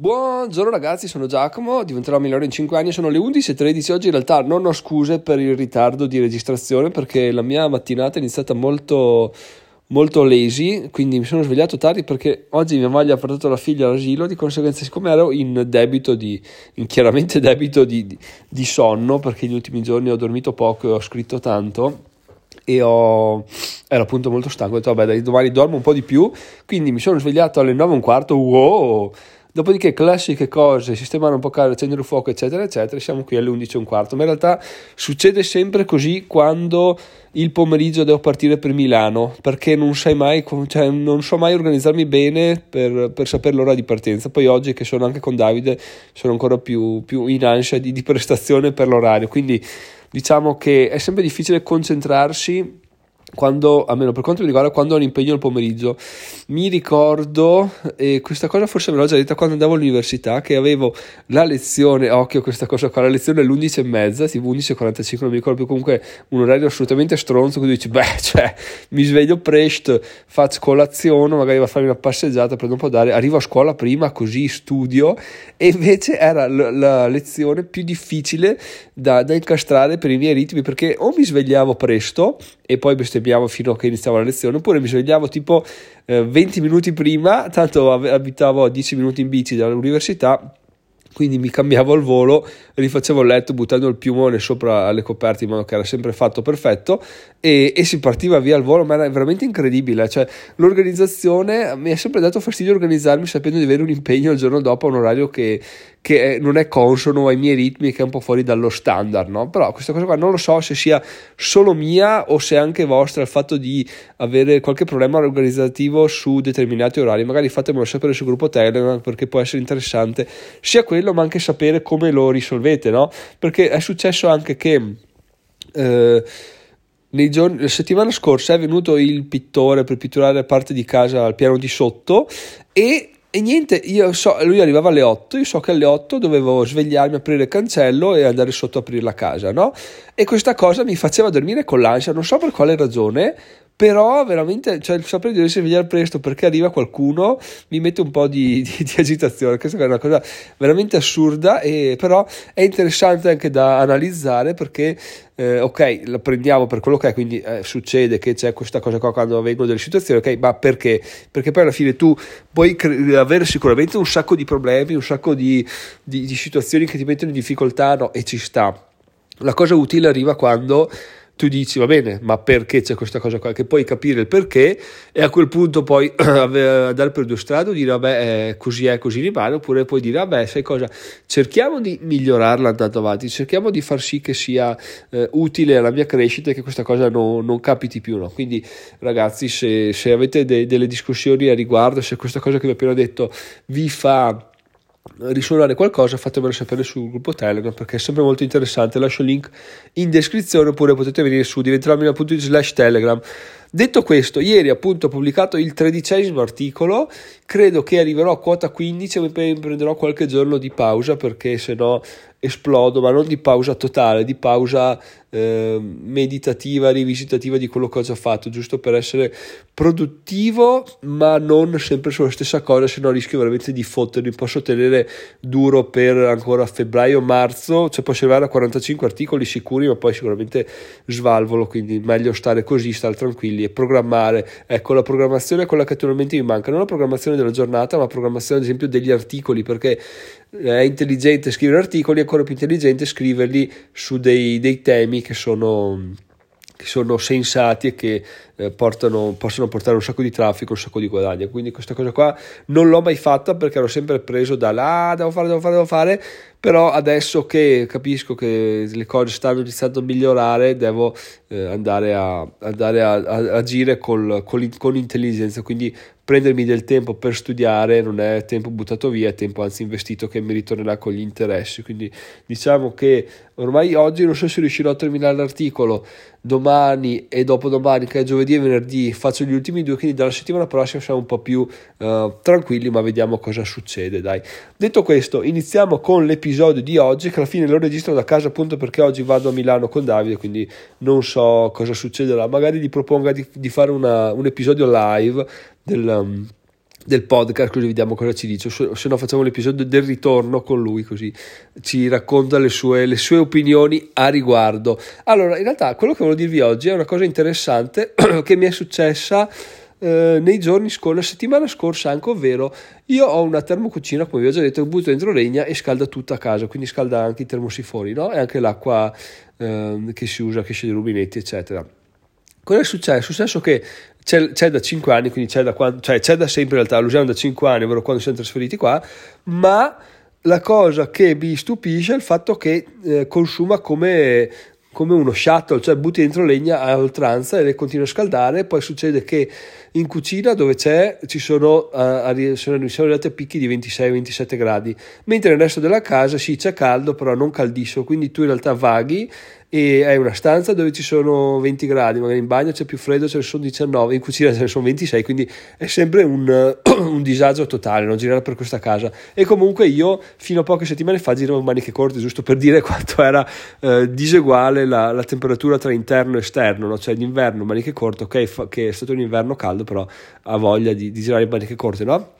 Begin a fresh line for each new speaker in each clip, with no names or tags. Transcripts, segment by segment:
Buongiorno ragazzi, sono Giacomo, diventerò migliore in 5 anni, sono le 11.13, oggi in realtà non ho scuse per il ritardo di registrazione perché la mia mattinata è iniziata molto, molto lazy, quindi mi sono svegliato tardi perché oggi mia moglie ha portato la figlia all'asilo, di conseguenza siccome ero in debito di, in chiaramente debito di, di, di sonno perché gli ultimi giorni ho dormito poco e ho scritto tanto e ho, ero appunto molto stanco, ho detto vabbè dai domani dormo un po' di più, quindi mi sono svegliato alle 9 e un quarto, wow! Dopodiché classiche cose, sistemare un po' casa, accendere il fuoco, eccetera, eccetera, siamo qui alle 11 e un quarto. Ma in realtà succede sempre così quando il pomeriggio devo partire per Milano, perché non sai mai, cioè non so mai organizzarmi bene per, per sapere l'ora di partenza. Poi oggi che sono anche con Davide sono ancora più, più in ansia di, di prestazione per l'orario, quindi diciamo che è sempre difficile concentrarsi quando, almeno per quanto mi riguarda, quando ho un impegno al pomeriggio, mi ricordo, e questa cosa forse me l'ho già detta quando andavo all'università, che avevo la lezione, occhio questa cosa qua, la lezione alle 11 e mezza, tipo 11.45, non mi ricordo più, comunque un orario assolutamente stronzo, quindi dici, beh, cioè, mi sveglio presto, faccio colazione, magari vado a fare una passeggiata, prendo un po' d'aria, arrivo a scuola prima, così studio, e invece era la, la lezione più difficile da, da incastrare per i miei ritmi, perché o mi svegliavo presto, e poi bestemmiavo fino a che iniziava la lezione, oppure mi svegliavo tipo eh, 20 minuti prima, tanto abitavo a 10 minuti in bici dall'università quindi mi cambiavo il volo, rifacevo il letto buttando il piumone sopra alle coperte in modo che era sempre fatto perfetto e, e si partiva via al volo, ma era veramente incredibile, cioè l'organizzazione mi ha sempre dato fastidio organizzarmi sapendo di avere un impegno il giorno dopo a un orario che, che non è consono ai miei ritmi, che è un po' fuori dallo standard, no? Però questa cosa qua non lo so se sia solo mia o se anche vostra il fatto di avere qualche problema organizzativo su determinati orari, magari fatemelo sapere sul gruppo Telegram perché può essere interessante sia quello quello, ma anche sapere come lo risolvete, no? Perché è successo anche che eh, giorni, la settimana scorsa è venuto il pittore per pitturare parte di casa al piano di sotto e e niente, io so, lui arrivava alle 8, io so che alle 8 dovevo svegliarmi, aprire il cancello e andare sotto a aprire la casa, no? E questa cosa mi faceva dormire con l'ansia, non so per quale ragione, però veramente cioè, il sapere di doversi svegliare presto perché arriva qualcuno mi mette un po' di, di, di, agitazione questa è una cosa veramente assurda e però è interessante anche da analizzare perché eh, ok la prendiamo per quello che è quindi eh, succede che c'è questa cosa qua quando avvengono delle situazioni ok ma perché perché poi alla fine tu puoi cre- avere sicuramente un sacco di problemi un sacco di, di situazioni che ti mettono in difficoltà no? e ci sta la cosa utile arriva quando tu dici va bene, ma perché c'è questa cosa qua? Che puoi capire il perché e a quel punto poi andare per due strade dire vabbè eh, così è, così rimane, oppure puoi dire vabbè sai cosa, cerchiamo di migliorarla andando avanti, cerchiamo di far sì che sia eh, utile alla mia crescita e che questa cosa non, non capiti più. No? Quindi ragazzi se, se avete de- delle discussioni a riguardo, se questa cosa che vi ho appena detto vi fa risuonare qualcosa fatemelo sapere sul gruppo Telegram perché è sempre molto interessante. Lascio il link in descrizione oppure potete venire su diventermi.it slash telegram detto questo ieri appunto ho pubblicato il tredicesimo articolo credo che arriverò a quota 15 e prenderò qualche giorno di pausa perché se no esplodo ma non di pausa totale di pausa eh, meditativa, rivisitativa di quello che ho già fatto, giusto per essere produttivo, ma non sempre sulla stessa cosa, se no rischio veramente di fottermi. Posso tenere duro per ancora febbraio-marzo, cioè posso arrivare a 45 articoli sicuri, ma poi sicuramente svalvolo, quindi meglio stare così, stare tranquilli e programmare. Ecco, la programmazione è quella che attualmente mi manca, non la programmazione della giornata, ma la programmazione ad esempio degli articoli, perché è intelligente scrivere articoli, è ancora più intelligente scriverli su dei, dei temi che sono, che sono sensati e che eh, portano, possono portare un sacco di traffico, un sacco di guadagno. Quindi questa cosa qua non l'ho mai fatta perché ero sempre preso da là, ah, devo fare, devo fare, devo fare, però adesso che capisco che le cose stanno iniziando a migliorare, devo eh, andare, a, andare a, a, agire col, con, con intelligenza, quindi prendermi del tempo per studiare non è tempo buttato via, è tempo anzi investito che mi ritornerà con gli interessi. Quindi diciamo che ormai oggi non so se riuscirò a terminare l'articolo, domani e dopodomani, che è giovedì e venerdì, faccio gli ultimi due, quindi dalla settimana prossima siamo un po' più uh, tranquilli, ma vediamo cosa succede. Dai. Detto questo, iniziamo con l'episodio di oggi, che alla fine lo registro da casa appunto perché oggi vado a Milano con Davide, quindi non so cosa succederà. Magari gli proponga di, di fare una, un episodio live del, um, del podcast così vediamo cosa ci dice o se no facciamo l'episodio del ritorno con lui così ci racconta le sue, le sue opinioni a riguardo allora in realtà quello che voglio dirvi oggi è una cosa interessante che mi è successa eh, nei giorni scorsi, la settimana scorsa anche, ovvero io ho una termocucina, come vi ho già detto, che butto dentro legna e scalda tutta a casa, quindi scalda anche i termosifoni no? e anche l'acqua eh, che si usa, che esce dai rubinetti, eccetera. Cosa è successo? È successo che c'è, c'è, da 5 anni, quindi c'è da, quando, cioè c'è da sempre in realtà, lo usiamo da 5 anni, ovvero quando siamo trasferiti qua, ma la cosa che mi stupisce è il fatto che eh, consuma come come uno shuttle, cioè butti dentro legna a oltranza e le continua a scaldare, poi succede che in cucina dove c'è ci sono, uh, sono arrivati a picchi di 26-27 gradi, mentre nel resto della casa sì c'è caldo, però non caldissimo, quindi tu in realtà vaghi e hai una stanza dove ci sono 20 gradi, magari in bagno c'è più freddo, ce ne sono 19, in cucina ce ne sono 26, quindi è sempre un, un disagio totale non girare per questa casa. E comunque io fino a poche settimane fa giravo maniche corte, giusto per dire quanto era eh, diseguale la, la, temperatura tra interno e esterno, no? cioè l'inverno maniche corte, ok, fa, che è stato un inverno caldo, però ha voglia di, di girare maniche corte, no?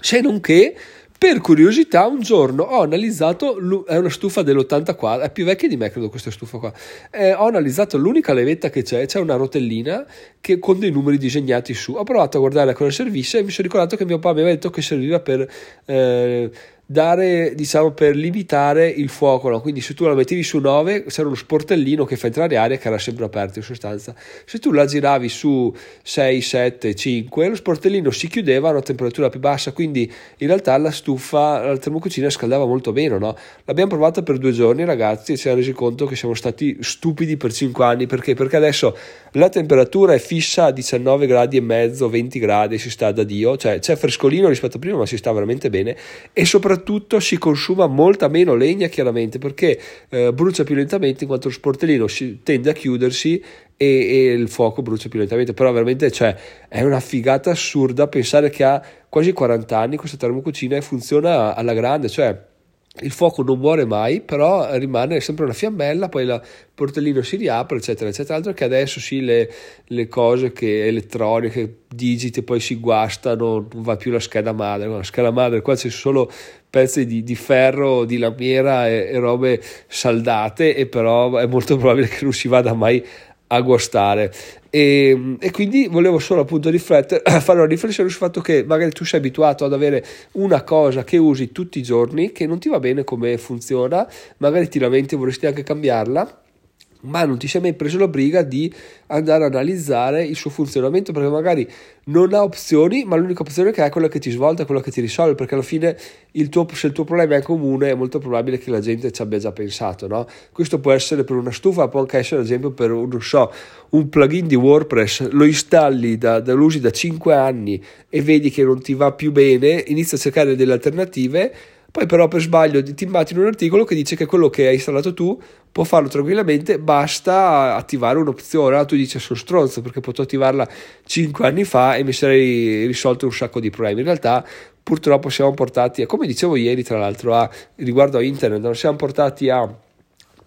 Se non che per curiosità, un giorno ho analizzato, è una stufa dell'84, è più vecchia di me credo questa stufa qua, eh, ho analizzato l'unica levetta che c'è, c'è una rotellina che, con dei numeri disegnati su, ho provato a guardare cosa servisse e mi sono ricordato che mio papà mi aveva detto che serviva per... Eh, dare, diciamo, per limitare il fuoco, no? quindi se tu la mettevi su 9 c'era uno sportellino che fa entrare aria che era sempre aperto in sostanza, se tu la giravi su 6, 7, 5 lo sportellino si chiudeva a una temperatura più bassa, quindi in realtà la stufa, la termocucina scaldava molto meno, no? l'abbiamo provata per due giorni ragazzi e ci siamo resi conto che siamo stati stupidi per 5 anni, perché? Perché adesso la temperatura è fissa a 19 gradi e mezzo, 20 gradi, si sta da Dio, cioè c'è frescolino rispetto a prima ma si sta veramente bene e soprattutto soprattutto si consuma molta meno legna chiaramente perché eh, brucia più lentamente in quanto lo sportellino si, tende a chiudersi e, e, il fuoco brucia più lentamente. Però veramente cioè, è una figata assurda pensare che ha quasi 40 anni questa termocucina e funziona alla grande cioè il fuoco non muore mai, però rimane sempre una fiammella, poi il portellino si riapre, eccetera, eccetera. Altro che adesso sì, le, le cose che elettroniche, digiti, poi si guastano, non va più la scheda madre. La scheda madre, qua c'è solo pezzi di, di ferro, di lamiera e, e, robe saldate, e però è molto probabile che non si vada mai a guastare. E, e, quindi volevo solo appunto riflettere, fare una riflessione sul fatto che magari tu sei abituato ad avere una cosa che usi tutti i giorni che non ti va bene come funziona, magari ti lamenti e vorresti anche cambiarla ma non ti sei mai preso la briga di andare a analizzare il suo funzionamento perché magari non ha opzioni ma l'unica opzione che ha è quella che ti svolta, quella che ti risolve perché alla fine il tuo, se il tuo problema è comune è molto probabile che la gente ci abbia già pensato no? questo può essere per una stufa può anche essere ad esempio per non so, un plugin di WordPress lo installi da, da, lo usi da 5 anni e vedi che non ti va più bene inizia a cercare delle alternative poi però per sbaglio ti immagini un articolo che dice che quello che hai installato tu può farlo tranquillamente, basta attivare un'opzione. Allora tu dici sono stronzo perché potevo attivarla 5 anni fa e mi sarei risolto un sacco di problemi. In realtà purtroppo siamo portati, come dicevo ieri tra l'altro, a, riguardo a internet, non siamo portati a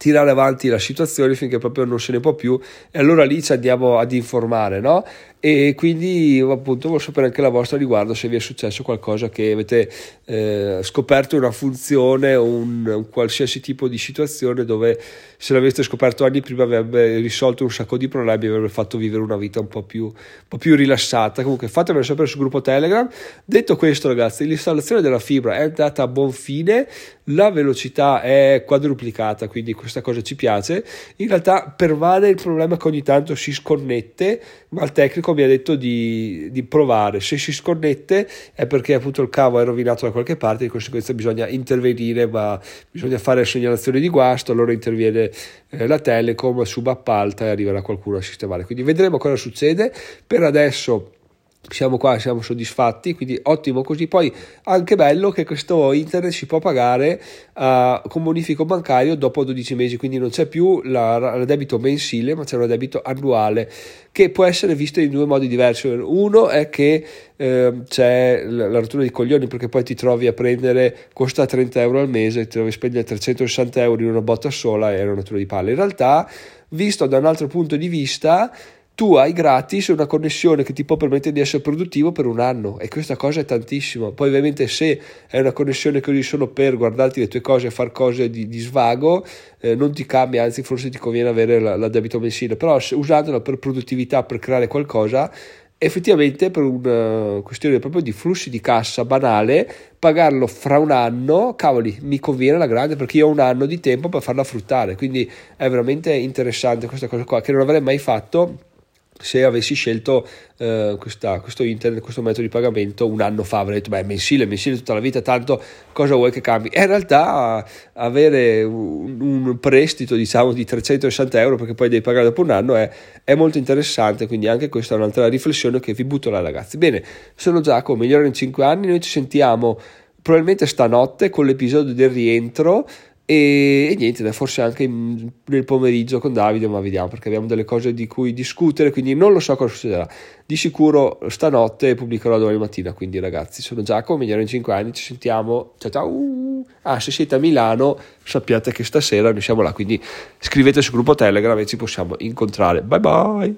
tirare avanti la situazione finché proprio non se ne può più e allora lì ci andiamo ad informare, no? E quindi appunto voglio sapere anche la vostra riguardo se vi è successo qualcosa che avete eh, scoperto una funzione o un, un, qualsiasi tipo di situazione dove se l'aveste scoperto anni prima avrebbe risolto un sacco di problemi e avrebbe fatto vivere una vita un po' più, un po più rilassata. Comunque fatemelo sapere sul gruppo telegram. Detto questo ragazzi l'installazione della fibra è andata a buon fine. La velocità è quadruplicata quindi questa cosa ci piace. In realtà pervade il problema che ogni tanto si sconnette ma il tecnico mi ha detto di, di, provare. Se si sconnette è perché appunto il cavo è rovinato da qualche parte, di conseguenza bisogna intervenire, ma bisogna fare segnalazione di guasto, allora interviene eh, la Telecom, subappalta e arriverà qualcuno a sistemare. Quindi vedremo cosa succede. Per adesso siamo qua, siamo soddisfatti, quindi ottimo così. Poi anche bello che questo internet si può pagare uh, con bonifico bancario dopo 12 mesi, quindi non c'è più il debito mensile, ma c'è un debito annuale che può essere visto in due modi diversi. Uno è che eh, c'è la, rottura di coglioni perché poi ti trovi a prendere, costa 30 euro al mese, ti trovi a spendere 360 euro in una botta sola e è una rottura di palle. In realtà, visto da un altro punto di vista, tu hai gratis una connessione che ti può permettere di essere produttivo per un anno e questa cosa è tantissimo. Poi ovviamente se è una connessione così solo per guardarti le tue cose e fare cose di, di svago, eh, non ti cambia, anzi forse ti conviene avere la, la debito mensile, però usandola per produttività, per creare qualcosa, effettivamente per una questione proprio di flussi di cassa banale, pagarlo fra un anno, cavoli, mi conviene la grande perché io ho un anno di tempo per farla fruttare, quindi è veramente interessante questa cosa qua che non avrei mai fatto se avessi scelto uh, questa, questo internet, questo metodo di pagamento un anno fa, avrei detto, beh, mensile, mensile tutta la vita, tanto cosa vuoi che cambi? E in realtà avere un, un, prestito, diciamo, di 360 euro, perché poi devi pagare dopo un anno, è, è, molto interessante, quindi anche questa è un'altra riflessione che vi butto là, ragazzi. Bene, sono Giacomo, migliore in 5 anni, noi ci sentiamo probabilmente stanotte con l'episodio del rientro, e, e niente, forse anche in, nel pomeriggio con Davide, ma vediamo perché abbiamo delle cose di cui discutere, quindi non lo so cosa succederà. Di sicuro stanotte pubblicherò domani mattina, quindi ragazzi, sono Giacomo, migliore in 5 anni, ci sentiamo, ciao ciao! Ah, se siete a Milano sappiate che stasera noi siamo là, quindi scrivete sul gruppo Telegram e ci possiamo incontrare. Bye bye!